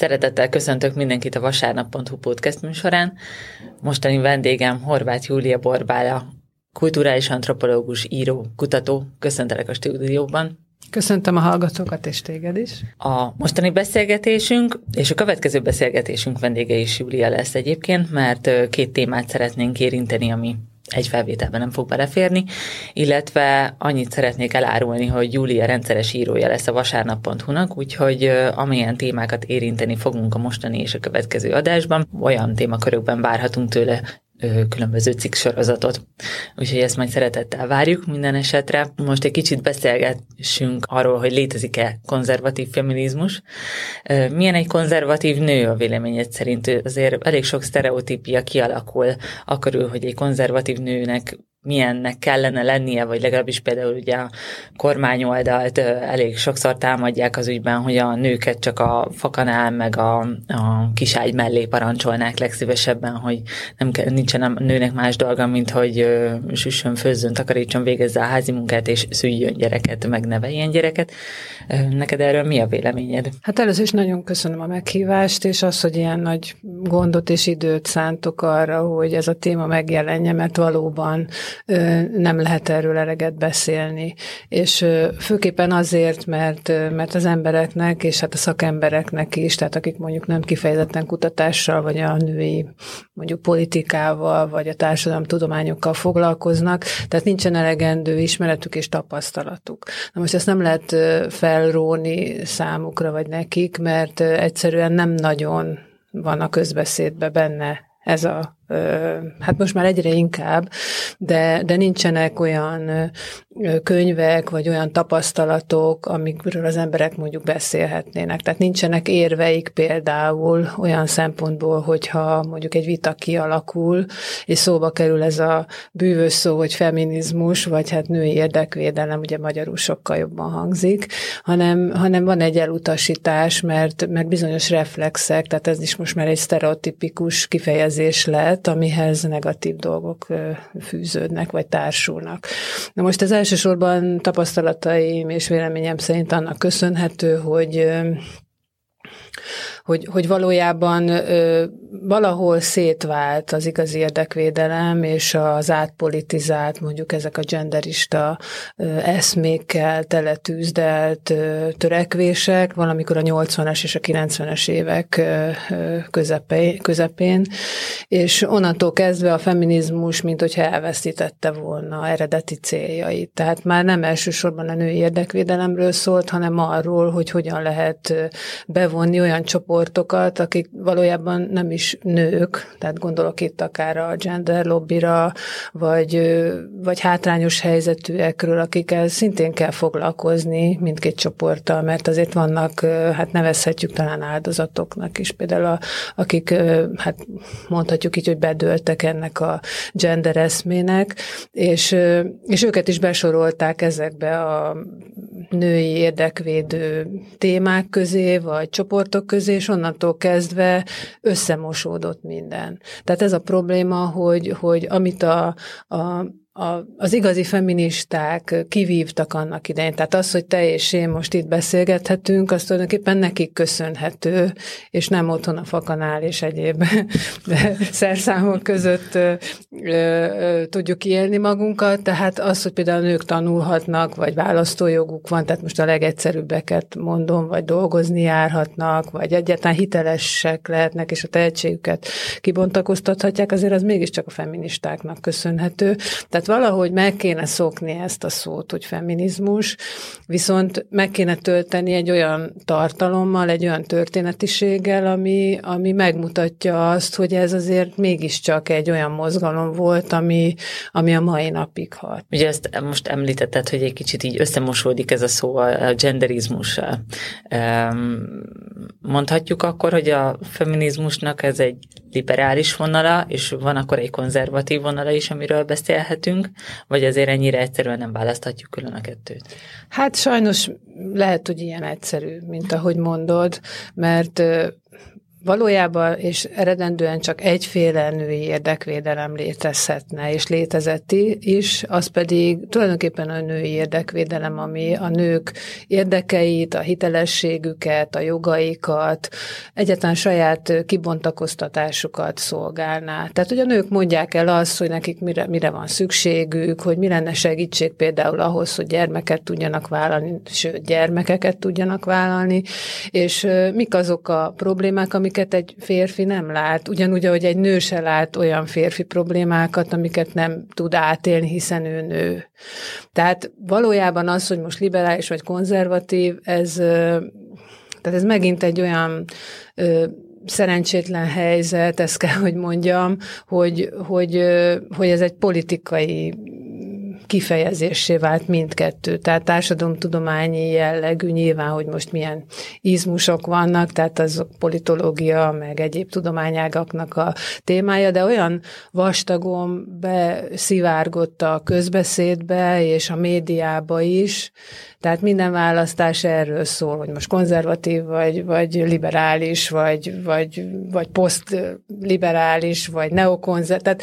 Szeretettel köszöntök mindenkit a vasárnap.hu podcast műsorán. Mostani vendégem Horváth Júlia Borbála, kulturális antropológus, író, kutató. Köszöntelek a stúdióban. Köszöntöm a hallgatókat és téged is. A mostani beszélgetésünk és a következő beszélgetésünk vendége is Júlia lesz egyébként, mert két témát szeretnénk érinteni, ami egy felvételben nem fog beleférni, illetve annyit szeretnék elárulni, hogy Júlia rendszeres írója lesz a vasárnap.hu-nak, úgyhogy amilyen témákat érinteni fogunk a mostani és a következő adásban, olyan témakörökben várhatunk tőle különböző cikk sorozatot. Úgyhogy ezt majd szeretettel várjuk minden esetre. Most egy kicsit beszélgessünk arról, hogy létezik-e konzervatív feminizmus. Milyen egy konzervatív nő a véleményed szerint? Azért elég sok sztereotípia kialakul akkor, hogy egy konzervatív nőnek milyennek kellene lennie, vagy legalábbis például ugye a kormányoldalt elég sokszor támadják az ügyben, hogy a nőket csak a fakanál meg a, a kiságy mellé parancsolnák legszívesebben, hogy nem, nincsen a nőnek más dolga, mint hogy süssön, főzzön, takarítson, végezze a házi munkát, és szüljön gyereket, megneveljen gyereket. Neked erről mi a véleményed? Hát először is nagyon köszönöm a meghívást, és az, hogy ilyen nagy gondot és időt szántok arra, hogy ez a téma megjelenje, mert valóban nem lehet erről eleget beszélni. És főképpen azért, mert, mert az embereknek, és hát a szakembereknek is, tehát akik mondjuk nem kifejezetten kutatással, vagy a női mondjuk politikával, vagy a társadalom tudományokkal foglalkoznak, tehát nincsen elegendő ismeretük és tapasztalatuk. Na most ezt nem lehet felróni számukra, vagy nekik, mert egyszerűen nem nagyon van a közbeszédbe benne ez a hát most már egyre inkább, de, de nincsenek olyan könyvek, vagy olyan tapasztalatok, amikről az emberek mondjuk beszélhetnének. Tehát nincsenek érveik például olyan szempontból, hogyha mondjuk egy vita kialakul, és szóba kerül ez a bűvös szó, hogy feminizmus, vagy hát női érdekvédelem, ugye magyarul sokkal jobban hangzik, hanem, hanem van egy elutasítás, mert, mert bizonyos reflexek, tehát ez is most már egy sztereotipikus kifejezés lett, lett, amihez negatív dolgok fűződnek, vagy társulnak. Na most ez elsősorban tapasztalataim és véleményem szerint annak köszönhető, hogy hogy, hogy valójában ö, valahol szétvált az igazi érdekvédelem és az átpolitizált, mondjuk ezek a genderista ö, eszmékkel teletűzdelt ö, törekvések, valamikor a 80-as és a 90-es évek ö, közepén, közepén, és onnantól kezdve a feminizmus, mint hogyha elveszítette volna eredeti céljait. Tehát már nem elsősorban a női érdekvédelemről szólt, hanem arról, hogy hogyan lehet bevonni olyan csoport csoportokat, akik valójában nem is nők, tehát gondolok itt akár a gender lobbira, vagy, vagy hátrányos helyzetűekről, akikkel szintén kell foglalkozni mindkét csoporttal, mert azért vannak, hát nevezhetjük talán áldozatoknak is, például a, akik, hát mondhatjuk így, hogy bedöltek ennek a gender eszmének, és, és őket is besorolták ezekbe a női érdekvédő témák közé, vagy csoportok közé, és onnantól kezdve összemosódott minden. Tehát ez a probléma, hogy, hogy amit a, a a, az igazi feministák kivívtak annak idején. Tehát az, hogy te és én most itt beszélgethetünk, az tulajdonképpen nekik köszönhető, és nem otthon a fakanál és egyéb szerszámok között ö, ö, tudjuk élni magunkat. Tehát az, hogy például a nők tanulhatnak, vagy választójoguk van, tehát most a legegyszerűbbeket mondom, vagy dolgozni járhatnak, vagy egyáltalán hitelesek lehetnek, és a tehetségüket kibontakoztathatják, azért az mégiscsak a feministáknak köszönhető. Tehát valahogy meg kéne szokni ezt a szót, hogy feminizmus, viszont meg kéne tölteni egy olyan tartalommal, egy olyan történetiséggel, ami, ami megmutatja azt, hogy ez azért mégiscsak egy olyan mozgalom volt, ami, ami a mai napig hat. Ugye ezt most említetted, hogy egy kicsit így összemosódik ez a szó a genderizmussal. Mondhatjuk akkor, hogy a feminizmusnak ez egy liberális vonala, és van akkor egy konzervatív vonala is, amiről beszélhetünk, vagy azért ennyire egyszerűen nem választhatjuk külön a kettőt? Hát sajnos lehet, hogy ilyen egyszerű, mint ahogy mondod, mert valójában és eredendően csak egyféle női érdekvédelem létezhetne, és létezett is, az pedig tulajdonképpen a női érdekvédelem, ami a nők érdekeit, a hitelességüket, a jogaikat, egyetlen saját kibontakoztatásukat szolgálná. Tehát, hogy a nők mondják el azt, hogy nekik mire, mire van szükségük, hogy mi lenne segítség például ahhoz, hogy gyermeket tudjanak vállalni, sőt, gyermekeket tudjanak vállalni, és mik azok a problémák, amik amiket egy férfi nem lát, ugyanúgy, ahogy egy nő se lát olyan férfi problémákat, amiket nem tud átélni, hiszen ő nő. Tehát valójában az, hogy most liberális vagy konzervatív, ez, tehát ez megint egy olyan szerencsétlen helyzet, ezt kell, hogy mondjam, hogy, hogy, hogy ez egy politikai kifejezésé vált mindkettő. Tehát társadalomtudományi jellegű, nyilván, hogy most milyen izmusok vannak, tehát az politológia, meg egyéb tudományágaknak a témája, de olyan vastagon beszivárgott a közbeszédbe és a médiába is, tehát minden választás erről szól, hogy most konzervatív, vagy, vagy liberális, vagy, vagy, vagy posztliberális, vagy neokonzervatív. Tehát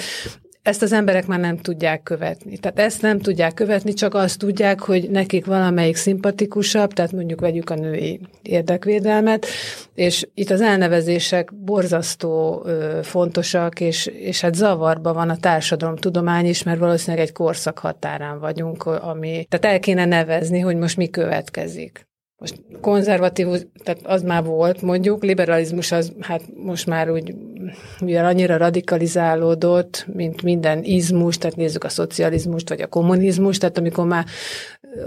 ezt az emberek már nem tudják követni. Tehát ezt nem tudják követni, csak azt tudják, hogy nekik valamelyik szimpatikusabb, tehát mondjuk vegyük a női érdekvédelmet, és itt az elnevezések borzasztó ö, fontosak, és, és hát zavarba van a társadalomtudomány is, mert valószínűleg egy korszak határán vagyunk, ami, tehát el kéne nevezni, hogy most mi következik most konzervatív, tehát az már volt mondjuk, liberalizmus az hát most már úgy, mivel annyira radikalizálódott, mint minden izmus, tehát nézzük a szocializmust vagy a kommunizmust, tehát amikor már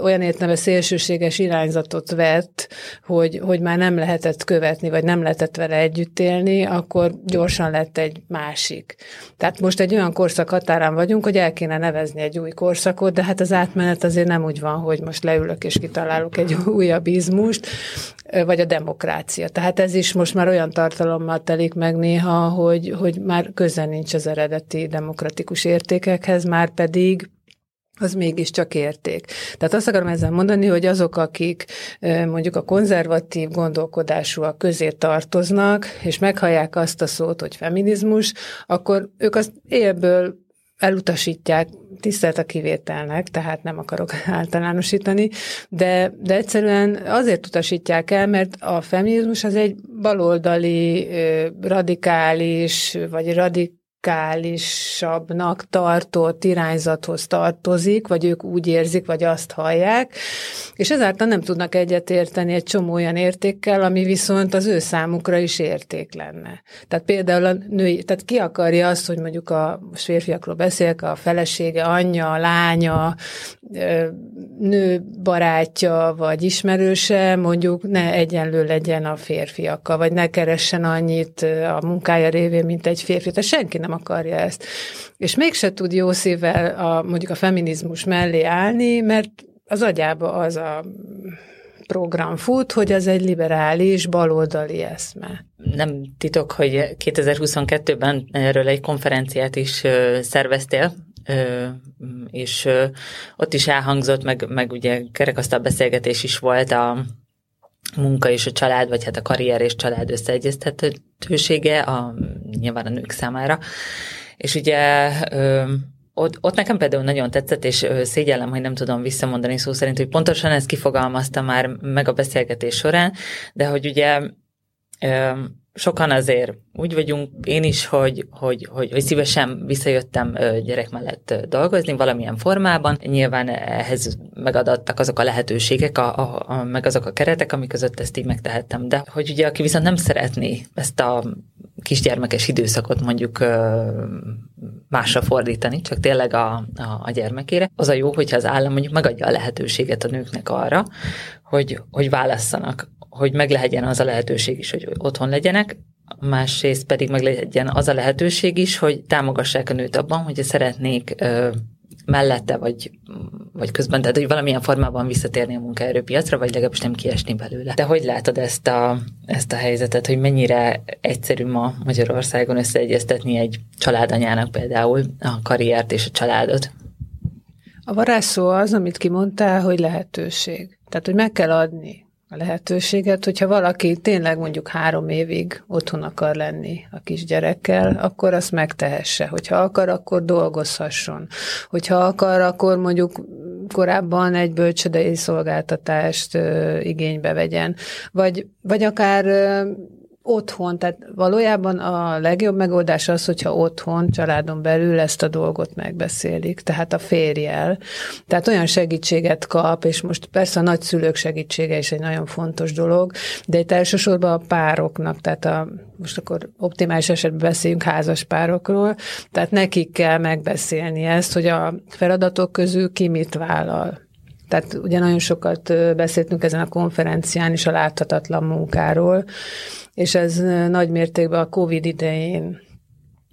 olyan értelme szélsőséges irányzatot vett, hogy, hogy már nem lehetett követni, vagy nem lehetett vele együtt élni, akkor gyorsan lett egy másik. Tehát most egy olyan korszak határán vagyunk, hogy el kéne nevezni egy új korszakot, de hát az átmenet azért nem úgy van, hogy most leülök és kitalálok egy újabb izmust, vagy a demokrácia. Tehát ez is most már olyan tartalommal telik meg néha, hogy, hogy már közel nincs az eredeti demokratikus értékekhez, már pedig az mégiscsak érték. Tehát azt akarom ezzel mondani, hogy azok, akik mondjuk a konzervatív gondolkodásúak közé tartoznak, és meghallják azt a szót, hogy feminizmus, akkor ők azt élből elutasítják, tisztelt a kivételnek, tehát nem akarok általánosítani, de, de egyszerűen azért utasítják el, mert a feminizmus az egy baloldali, radikális, vagy radik radikálisabbnak tartott irányzathoz tartozik, vagy ők úgy érzik, vagy azt hallják, és ezáltal nem tudnak egyetérteni egy csomó olyan értékkel, ami viszont az ő számukra is érték lenne. Tehát például a női, tehát ki akarja azt, hogy mondjuk a férfiakról beszélek, a felesége, anyja, lánya, nő barátja, vagy ismerőse mondjuk ne egyenlő legyen a férfiakkal, vagy ne keressen annyit a munkája révén, mint egy férfi. Tehát senki nem nem akarja ezt. És mégse tud jó szívvel a, mondjuk a feminizmus mellé állni, mert az agyába az a program fut, hogy az egy liberális, baloldali eszme. Nem titok, hogy 2022-ben erről egy konferenciát is szerveztél, és ott is elhangzott, meg, meg ugye kerekasztal beszélgetés is volt a munka és a család, vagy hát a karrier és család összeegyeztethetősége a, nyilván a nők számára. És ugye ott, ott nekem például nagyon tetszett, és szégyellem, hogy nem tudom visszamondani szó szerint, hogy pontosan ezt kifogalmazta már meg a beszélgetés során, de hogy ugye sokan azért úgy vagyunk, én is, hogy, hogy, hogy, hogy szívesen visszajöttem gyerek mellett dolgozni valamilyen formában. Nyilván ehhez megadottak azok a lehetőségek, a, a, a, meg azok a keretek, amik között ezt így megtehettem. De hogy ugye aki viszont nem szeretné ezt a kisgyermekes időszakot mondjuk másra fordítani, csak tényleg a, a, a gyermekére, az a jó, hogyha az állam mondjuk megadja a lehetőséget a nőknek arra, hogy, hogy válasszanak hogy meg legyen az a lehetőség is, hogy otthon legyenek, másrészt pedig meg legyen az a lehetőség is, hogy támogassák a nőt abban, hogyha szeretnék ö, mellette, vagy, vagy közben, tehát hogy valamilyen formában visszatérni a munkaerőpiacra, vagy legalábbis nem kiesni belőle. De hogy látod ezt a, ezt a helyzetet, hogy mennyire egyszerű ma Magyarországon összeegyeztetni egy családanyának például a karriert és a családot? A varázsszó az, amit kimondtál, hogy lehetőség. Tehát, hogy meg kell adni a lehetőséget, hogyha valaki tényleg mondjuk három évig otthon akar lenni a kisgyerekkel, akkor azt megtehesse. Hogyha akar, akkor dolgozhasson. Hogyha akar, akkor mondjuk korábban egy bölcsödei szolgáltatást ö, igénybe vegyen. Vagy, vagy akár ö, otthon, tehát valójában a legjobb megoldás az, hogyha otthon, családon belül ezt a dolgot megbeszélik, tehát a férjel. Tehát olyan segítséget kap, és most persze a nagyszülők segítsége is egy nagyon fontos dolog, de itt elsősorban a pároknak, tehát a, most akkor optimális esetben beszéljünk házas párokról, tehát nekik kell megbeszélni ezt, hogy a feladatok közül ki mit vállal. Tehát ugye nagyon sokat beszéltünk ezen a konferencián is a láthatatlan munkáról, és ez nagy mértékben a COVID idején,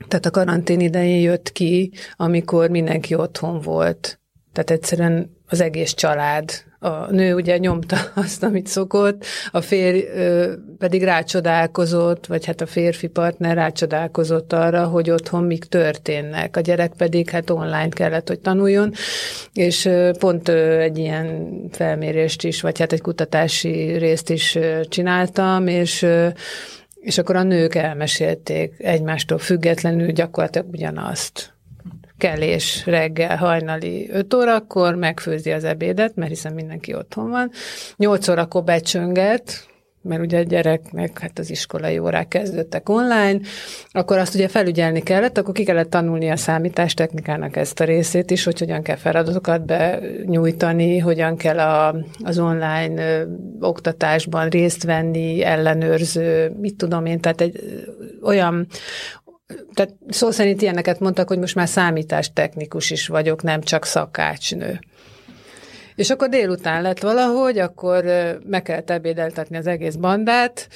tehát a karantén idején jött ki, amikor mindenki otthon volt. Tehát egyszerűen az egész család a nő ugye nyomta azt, amit szokott, a férj pedig rácsodálkozott, vagy hát a férfi partner rácsodálkozott arra, hogy otthon mik történnek. A gyerek pedig hát online kellett, hogy tanuljon, és pont egy ilyen felmérést is, vagy hát egy kutatási részt is csináltam, és és akkor a nők elmesélték egymástól függetlenül gyakorlatilag ugyanazt kelés reggel hajnali 5 órakor, megfőzi az ebédet, mert hiszen mindenki otthon van. 8 órakor becsönget, mert ugye a gyereknek hát az iskolai órák kezdődtek online, akkor azt ugye felügyelni kellett, akkor ki kellett tanulni a számítástechnikának ezt a részét is, hogy hogyan kell feladatokat benyújtani, hogyan kell a, az online oktatásban részt venni, ellenőrző, mit tudom én, tehát egy olyan tehát szó szerint ilyeneket mondtak, hogy most már számítástechnikus is vagyok, nem csak szakácsnő. És akkor délután lett valahogy, akkor meg kellett ebédeltetni az egész bandát,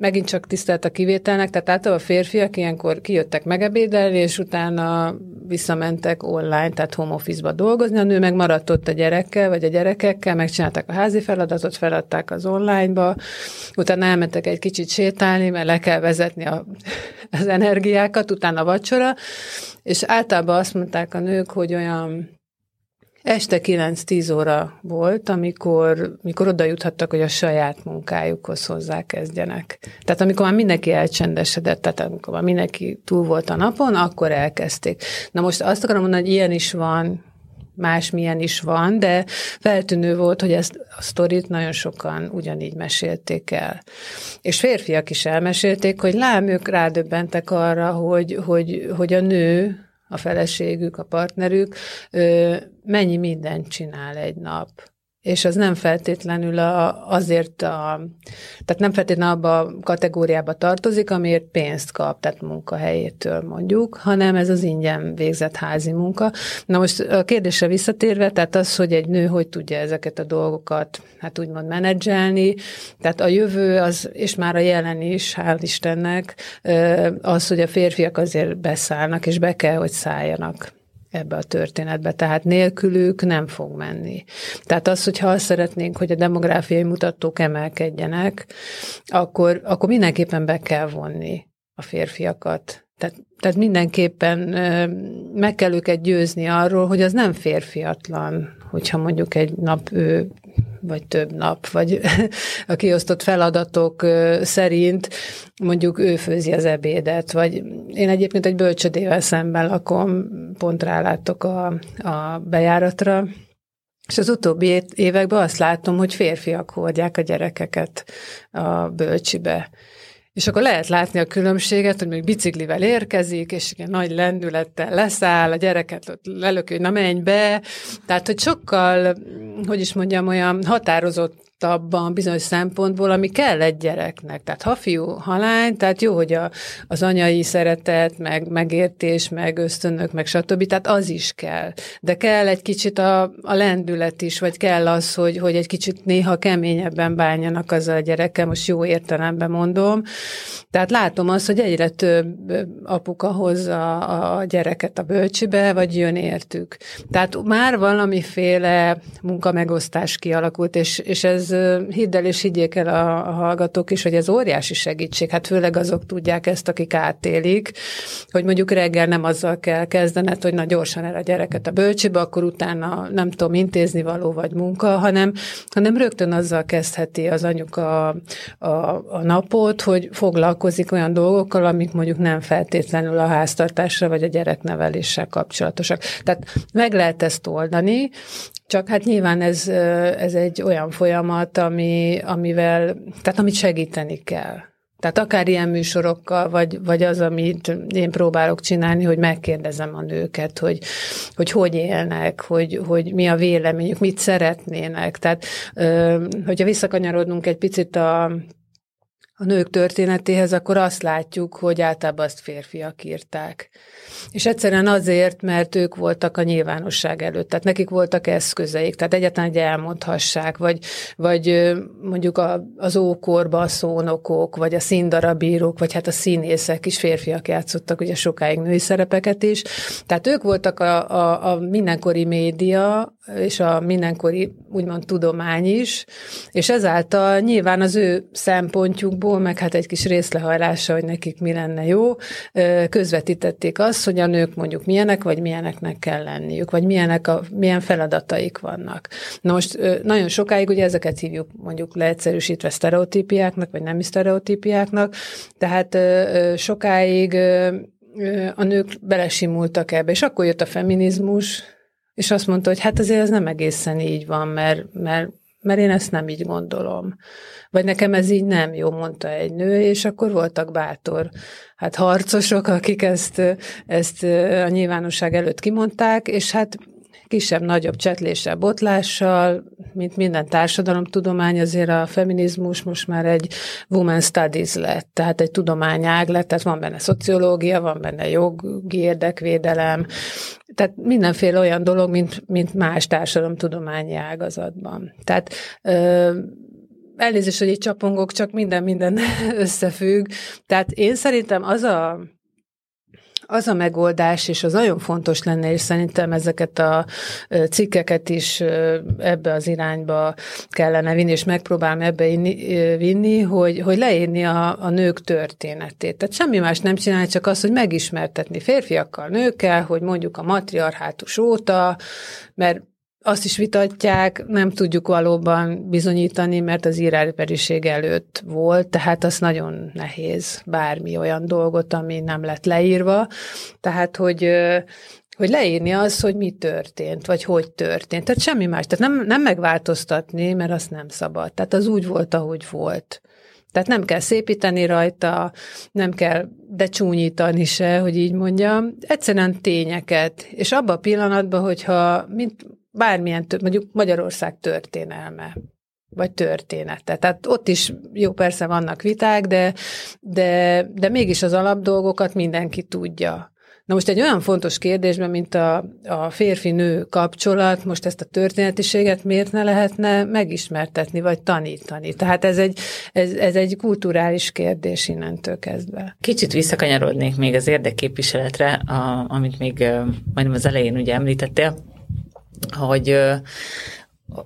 megint csak tisztelt a kivételnek, tehát általában a férfiak ilyenkor kijöttek megebédelni, és utána visszamentek online, tehát home office-ba dolgozni, a nő meg maradt ott a gyerekkel, vagy a gyerekekkel, megcsinálták a házi feladatot, feladták az online-ba, utána elmentek egy kicsit sétálni, mert le kell vezetni a, az energiákat, utána vacsora, és általában azt mondták a nők, hogy olyan Este 9-10 óra volt, amikor, amikor oda juthattak, hogy a saját munkájukhoz hozzákezdjenek. Tehát amikor már mindenki elcsendesedett, tehát amikor már mindenki túl volt a napon, akkor elkezdték. Na most azt akarom mondani, hogy ilyen is van, más milyen is van, de feltűnő volt, hogy ezt a sztorit nagyon sokan ugyanígy mesélték el. És férfiak is elmesélték, hogy lám, ők rádöbbentek arra, hogy, hogy, hogy a nő, a feleségük, a partnerük, mennyi mindent csinál egy nap és az nem feltétlenül a, azért a, tehát nem feltétlenül abba a kategóriába tartozik, amiért pénzt kap, tehát munkahelyétől mondjuk, hanem ez az ingyen végzett házi munka. Na most a kérdésre visszatérve, tehát az, hogy egy nő hogy tudja ezeket a dolgokat, hát úgymond menedzselni, tehát a jövő az, és már a jelen is, hál' Istennek, az, hogy a férfiak azért beszállnak, és be kell, hogy szálljanak ebbe a történetbe, tehát nélkülük nem fog menni. Tehát az, hogyha azt szeretnénk, hogy a demográfiai mutatók emelkedjenek, akkor, akkor mindenképpen be kell vonni a férfiakat. Tehát, tehát mindenképpen meg kell őket győzni arról, hogy az nem férfiatlan, hogyha mondjuk egy nap vagy több nap, vagy a kiosztott feladatok szerint mondjuk ő főzi az ebédet, vagy én egyébként egy bölcsödével szemben lakom, pont rálátok a, a bejáratra, és az utóbbi években azt látom, hogy férfiak hordják a gyerekeket a bölcsibe. És akkor lehet látni a különbséget, hogy még biciklivel érkezik, és igen, nagy lendülettel leszáll, a gyereket ott lelökő, na menj be. Tehát, hogy sokkal, hogy is mondjam, olyan határozott abban bizonyos szempontból, ami kell egy gyereknek. Tehát ha fiú, ha lány, tehát jó, hogy a, az anyai szeretet, meg megértés, meg ösztönök, meg stb. Tehát az is kell. De kell egy kicsit a, a lendület is, vagy kell az, hogy, hogy egy kicsit néha keményebben bánjanak azzal a gyerekkel, most jó értelemben mondom. Tehát látom azt, hogy egyre több apuka hozza a gyereket a bölcsibe, vagy jön értük. Tehát már valamiféle munkamegosztás kialakult, és, és ez ez hidd el és higgyék el a, a hallgatók is, hogy ez óriási segítség. Hát főleg azok tudják ezt, akik átélik, hogy mondjuk reggel nem azzal kell kezdened, hogy na gyorsan el a gyereket a bölcsibe, akkor utána nem tudom intézni való vagy munka, hanem, hanem rögtön azzal kezdheti az anyuka a, a, a napot, hogy foglalkozik olyan dolgokkal, amik mondjuk nem feltétlenül a háztartásra vagy a gyerekneveléssel kapcsolatosak. Tehát meg lehet ezt oldani, csak hát nyilván ez, ez egy olyan folyamat, ami, amivel, tehát amit segíteni kell. Tehát akár ilyen műsorokkal, vagy, vagy az, amit én próbálok csinálni, hogy megkérdezem a nőket, hogy hogy, hogy élnek, hogy, hogy mi a véleményük, mit szeretnének. Tehát, hogyha visszakanyarodnunk egy picit a a nők történetéhez, akkor azt látjuk, hogy általában azt férfiak írták. És egyszerűen azért, mert ők voltak a nyilvánosság előtt, tehát nekik voltak eszközeik, tehát egyetlen egy elmondhassák, vagy, vagy mondjuk az ókorban a szónokok, vagy a színdarabírók, vagy hát a színészek is férfiak játszottak ugye sokáig női szerepeket is. Tehát ők voltak a, a, a mindenkori média, és a mindenkori úgymond tudomány is, és ezáltal nyilván az ő szempontjukból, meg hát egy kis részlehajlása, hogy nekik mi lenne jó, közvetítették azt, hogy a nők mondjuk milyenek, vagy milyeneknek kell lenniük, vagy milyenek a, milyen feladataik vannak. Na most nagyon sokáig ugye ezeket hívjuk mondjuk leegyszerűsítve sztereotípiáknak, vagy nem sztereotípiáknak, tehát sokáig a nők belesimultak ebbe, és akkor jött a feminizmus, és azt mondta, hogy hát azért ez nem egészen így van, mert, mert, mert én ezt nem így gondolom. Vagy nekem ez így nem jó, mondta egy nő, és akkor voltak bátor hát harcosok, akik ezt, ezt a nyilvánosság előtt kimondták, és hát kisebb-nagyobb csetléssel, botlással, mint minden társadalomtudomány, azért a feminizmus most már egy woman studies lett, tehát egy tudományág lett, tehát van benne szociológia, van benne jogi érdekvédelem, tehát mindenféle olyan dolog, mint, mint más társadalomtudományi ágazatban. Tehát ö, elnézést, hogy itt csapongok, csak minden minden összefügg. Tehát én szerintem az a az a megoldás, és az nagyon fontos lenne, és szerintem ezeket a cikkeket is ebbe az irányba kellene vinni, és megpróbálom ebbe vinni, hogy, hogy leírni a, a nők történetét. Tehát semmi más nem csinálni, csak az, hogy megismertetni férfiakkal, nőkkel, hogy mondjuk a matriarhátus óta, mert azt is vitatják, nem tudjuk valóban bizonyítani, mert az írásberiség előtt volt, tehát az nagyon nehéz bármi olyan dolgot, ami nem lett leírva. Tehát, hogy hogy leírni az, hogy mi történt, vagy hogy történt. Tehát semmi más. Tehát nem, nem megváltoztatni, mert azt nem szabad. Tehát az úgy volt, ahogy volt. Tehát nem kell szépíteni rajta, nem kell becsúnyítani se, hogy így mondjam. Egyszerűen tényeket. És abban a pillanatban, hogyha, mint bármilyen, mondjuk Magyarország történelme, vagy története. Tehát ott is jó, persze vannak viták, de, de, de mégis az alapdolgokat mindenki tudja. Na most egy olyan fontos kérdésben, mint a, a férfi-nő kapcsolat, most ezt a történetiséget miért ne lehetne megismertetni, vagy tanítani? Tehát ez egy, ez, ez egy kulturális kérdés innentől kezdve. Kicsit visszakanyarodnék még az érdekképviseletre, a, amit még majdnem az elején ugye említettél, hogy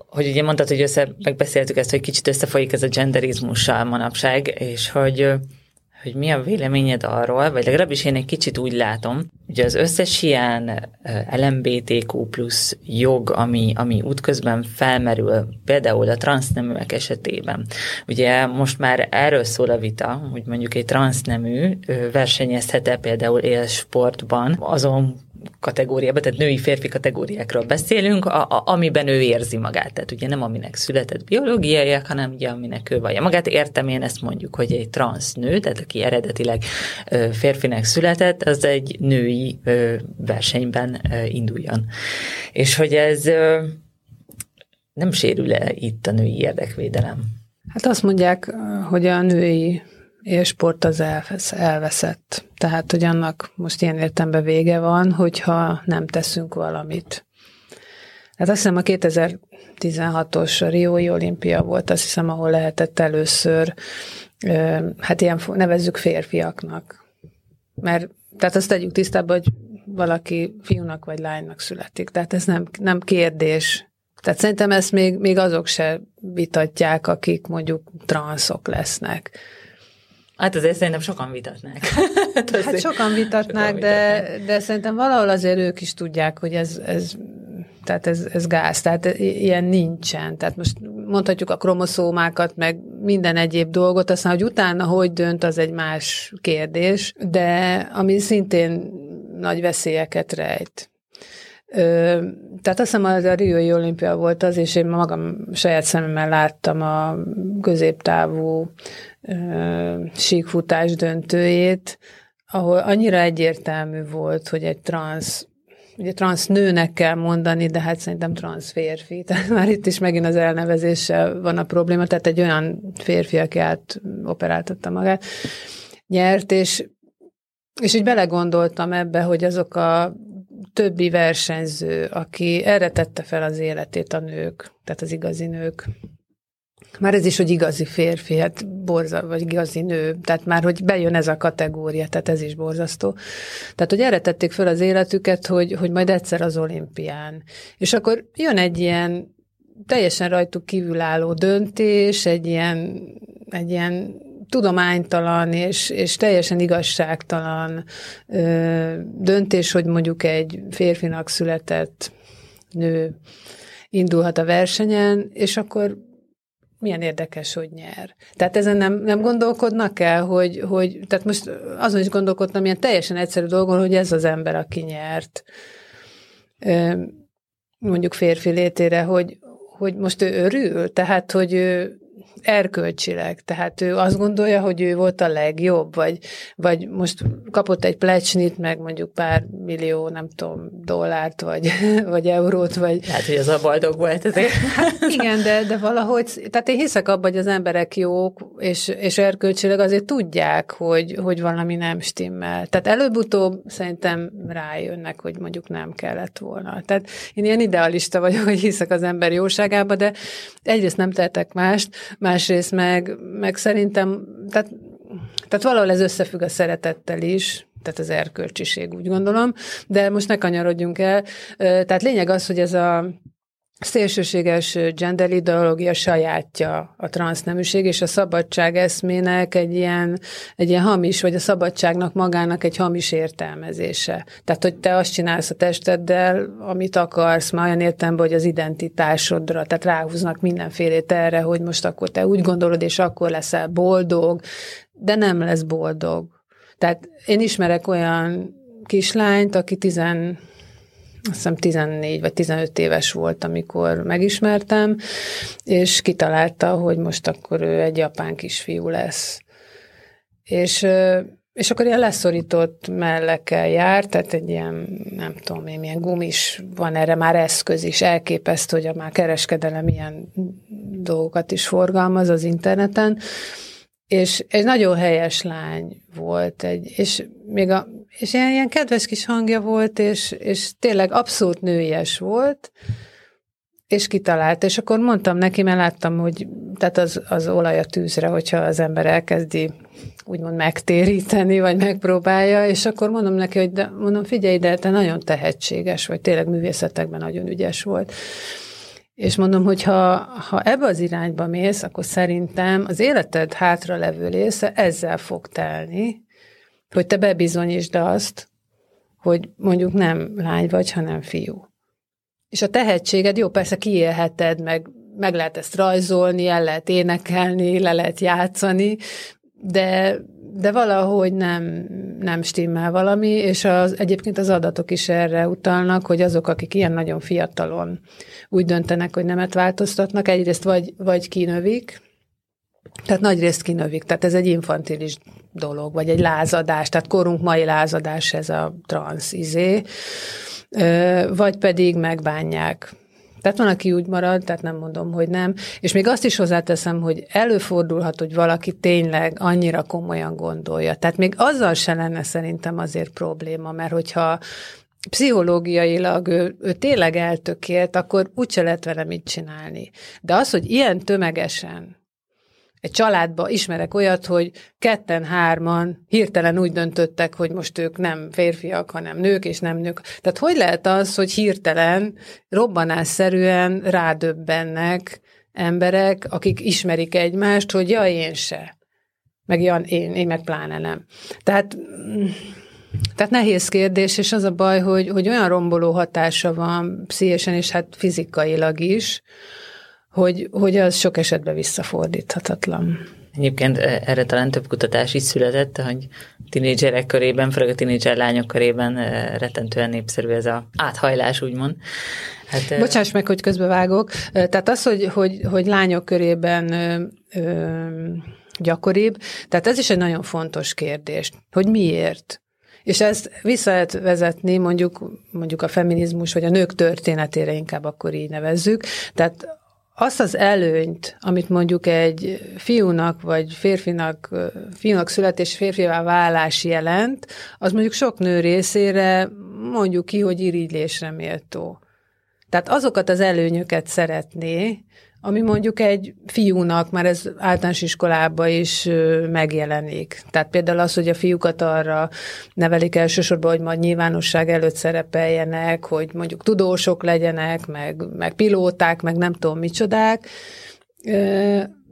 hogy ugye mondtad, hogy össze, megbeszéltük ezt, hogy kicsit összefolyik ez a genderizmussal manapság, és hogy, hogy mi a véleményed arról, vagy legalábbis én egy kicsit úgy látom, hogy az összes ilyen LMBTQ plusz jog, ami, ami útközben felmerül, például a transzneműek esetében. Ugye most már erről szól a vita, hogy mondjuk egy transznemű versenyezhet-e például élsportban azon kategóriában, tehát női-férfi kategóriákról beszélünk, a, a, amiben ő érzi magát. Tehát ugye nem aminek született biológiaiak, hanem ugye aminek ő vallja magát. Értem én ezt mondjuk, hogy egy transz nő, tehát aki eredetileg férfinek született, az egy női versenyben induljon. És hogy ez nem sérül-e itt a női érdekvédelem? Hát azt mondják, hogy a női élsport az elveszett. Tehát, hogy annak most ilyen értembe vége van, hogyha nem teszünk valamit. Hát azt hiszem a 2016-os Riói olimpia volt, azt hiszem, ahol lehetett először, hát ilyen nevezzük férfiaknak. Mert, tehát azt tegyük tisztába, hogy valaki fiúnak vagy lánynak születik. Tehát ez nem, nem kérdés Tehát szerintem ezt még, még azok se vitatják, akik mondjuk transzok lesznek. Hát azért szerintem sokan vitatnák. hát, hát sokan vitatnák, sokan de, vitatnák. de szerintem valahol azért ők is tudják, hogy ez, ez tehát ez, ez gáz, tehát ilyen nincsen. Tehát most mondhatjuk a kromoszómákat, meg minden egyéb dolgot, aztán, hogy utána hogy dönt, az egy más kérdés, de ami szintén nagy veszélyeket rejt. Tehát azt hiszem, az a Riói olimpia volt az, és én magam saját szememmel láttam a középtávú síkfutás döntőjét, ahol annyira egyértelmű volt, hogy egy transz ugye transz nőnek kell mondani, de hát szerintem transz férfi. Tehát már itt is megint az elnevezéssel van a probléma, tehát egy olyan férfi, aki operáltatta magát, nyert, és, és így belegondoltam ebbe, hogy azok a többi versenyző, aki erre tette fel az életét a nők, tehát az igazi nők, már ez is, hogy igazi férfi, hát borza, vagy igazi nő, tehát már, hogy bejön ez a kategória, tehát ez is borzasztó. Tehát, hogy erre tették fel az életüket, hogy, hogy majd egyszer az olimpián. És akkor jön egy ilyen teljesen rajtuk kívülálló döntés, egy ilyen, egy ilyen tudománytalan és, és teljesen igazságtalan ö, döntés, hogy mondjuk egy férfinak született nő indulhat a versenyen, és akkor milyen érdekes, hogy nyer. Tehát ezen nem, nem gondolkodnak el, hogy, hogy, tehát most azon is gondolkodtam ilyen teljesen egyszerű dolgon, hogy ez az ember, aki nyert mondjuk férfi létére, hogy, hogy most ő örül, tehát, hogy ő erkölcsileg. Tehát ő azt gondolja, hogy ő volt a legjobb, vagy, vagy most kapott egy plecsnit, meg mondjuk pár millió, nem tudom, dollárt, vagy, vagy eurót, vagy... Hát, hogy az a boldog volt azért. Hát, igen, de, de valahogy, tehát én hiszek abban, hogy az emberek jók, és, és erkölcsileg azért tudják, hogy, hogy valami nem stimmel. Tehát előbb-utóbb szerintem rájönnek, hogy mondjuk nem kellett volna. Tehát én ilyen idealista vagyok, hogy hiszek az ember jóságába, de egyrészt nem tehetek mást, másrészt meg, meg szerintem, tehát, tehát valahol ez összefügg a szeretettel is, tehát az erkölcsiség, úgy gondolom, de most ne kanyarodjunk el. Tehát lényeg az, hogy ez a szélsőséges gender ideológia sajátja a transzneműség, és a szabadság eszmének egy ilyen, egy ilyen hamis, vagy a szabadságnak magának egy hamis értelmezése. Tehát, hogy te azt csinálsz a testeddel, amit akarsz, már olyan értelemben, hogy az identitásodra, tehát ráhúznak mindenfélét erre, hogy most akkor te úgy gondolod, és akkor leszel boldog, de nem lesz boldog. Tehát én ismerek olyan kislányt, aki tizen azt hiszem 14 vagy 15 éves volt, amikor megismertem, és kitalálta, hogy most akkor ő egy japán kisfiú lesz. És, és akkor ilyen leszorított mellekkel jár, tehát egy ilyen, nem tudom én, milyen gumis, van erre már eszköz is, elképesztő, hogy a már kereskedelem ilyen dolgokat is forgalmaz az interneten, és egy nagyon helyes lány volt, egy, és még a, és ilyen, ilyen kedves kis hangja volt, és, és tényleg abszolút nőies volt, és kitalált, és akkor mondtam neki, mert láttam, hogy tehát az, az olaj a tűzre, hogyha az ember elkezdi úgymond megtéríteni, vagy megpróbálja, és akkor mondom neki, hogy de, mondom, figyelj, de te nagyon tehetséges vagy, tényleg művészetekben nagyon ügyes volt. És mondom, hogy ha, ha ebbe az irányba mész, akkor szerintem az életed hátra levő része ezzel fog telni, hogy te bebizonyítsd azt, hogy mondjuk nem lány vagy, hanem fiú. És a tehetséged, jó, persze kiélheted, meg, meg lehet ezt rajzolni, el lehet énekelni, le lehet játszani, de, de valahogy nem, nem stimmel valami, és az, egyébként az adatok is erre utalnak, hogy azok, akik ilyen nagyon fiatalon úgy döntenek, hogy nemet változtatnak, egyrészt vagy, vagy kinövik, tehát nagy részt kinövik, tehát ez egy infantilis dolog, vagy egy lázadás, tehát korunk mai lázadás ez a transz izé, vagy pedig megbánják. Tehát van, aki úgy marad, tehát nem mondom, hogy nem. És még azt is hozzáteszem, hogy előfordulhat, hogy valaki tényleg annyira komolyan gondolja. Tehát még azzal se lenne szerintem azért probléma, mert hogyha pszichológiailag ő, ő tényleg eltökélt, akkor úgyse lehet vele mit csinálni. De az, hogy ilyen tömegesen egy családba ismerek olyat, hogy ketten, hárman hirtelen úgy döntöttek, hogy most ők nem férfiak, hanem nők, és nem nők. Tehát hogy lehet az, hogy hirtelen, robbanásszerűen rádöbbennek emberek, akik ismerik egymást, hogy ja, én se. Meg ja, én, én meg pláne nem. Tehát tehát nehéz kérdés, és az a baj, hogy, hogy olyan romboló hatása van pszichésen, és hát fizikailag is, hogy, hogy az sok esetben visszafordíthatatlan. Egyébként e, erre talán több kutatás is született, hogy tinédzserek körében, főleg a tinédzser lányok körében e, rettentően népszerű ez a áthajlás, úgymond. Hát, e, Bocsáss meg, hogy közbevágok. Tehát az, hogy, hogy, hogy lányok körében ö, ö, gyakoribb, tehát ez is egy nagyon fontos kérdés, hogy miért. És ezt vissza lehet vezetni mondjuk, mondjuk a feminizmus, vagy a nők történetére inkább akkor így nevezzük. Tehát azt az előnyt, amit mondjuk egy fiúnak vagy férfinak, fiúnak születés férfiává válás jelent, az mondjuk sok nő részére mondjuk ki, hogy irigylésre méltó. Tehát azokat az előnyöket szeretné, ami mondjuk egy fiúnak már ez általános iskolában is megjelenik. Tehát például az, hogy a fiúkat arra nevelik elsősorban, hogy majd nyilvánosság előtt szerepeljenek, hogy mondjuk tudósok legyenek, meg, meg pilóták, meg nem tudom micsodák.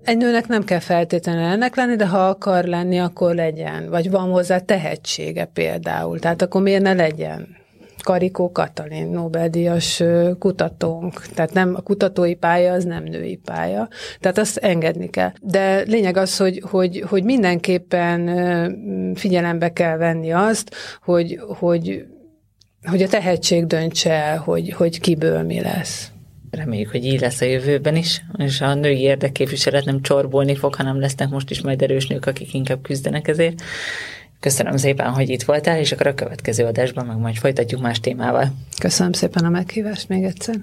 Egy nőnek nem kell feltétlenül ennek lenni, de ha akar lenni, akkor legyen. Vagy van hozzá tehetsége például. Tehát akkor miért ne legyen? Karikó Katalin, Nobel-díjas kutatónk. Tehát nem, a kutatói pálya az nem női pálya. Tehát azt engedni kell. De lényeg az, hogy, hogy, hogy mindenképpen figyelembe kell venni azt, hogy, hogy, hogy a tehetség döntse el, hogy, hogy kiből mi lesz. Reméljük, hogy így lesz a jövőben is, és a női érdekképviselet nem csorbolni fog, hanem lesznek most is majd erős nők, akik inkább küzdenek ezért. Köszönöm szépen, hogy itt voltál, és akkor a következő adásban meg majd folytatjuk más témával. Köszönöm szépen a meghívást még egyszer.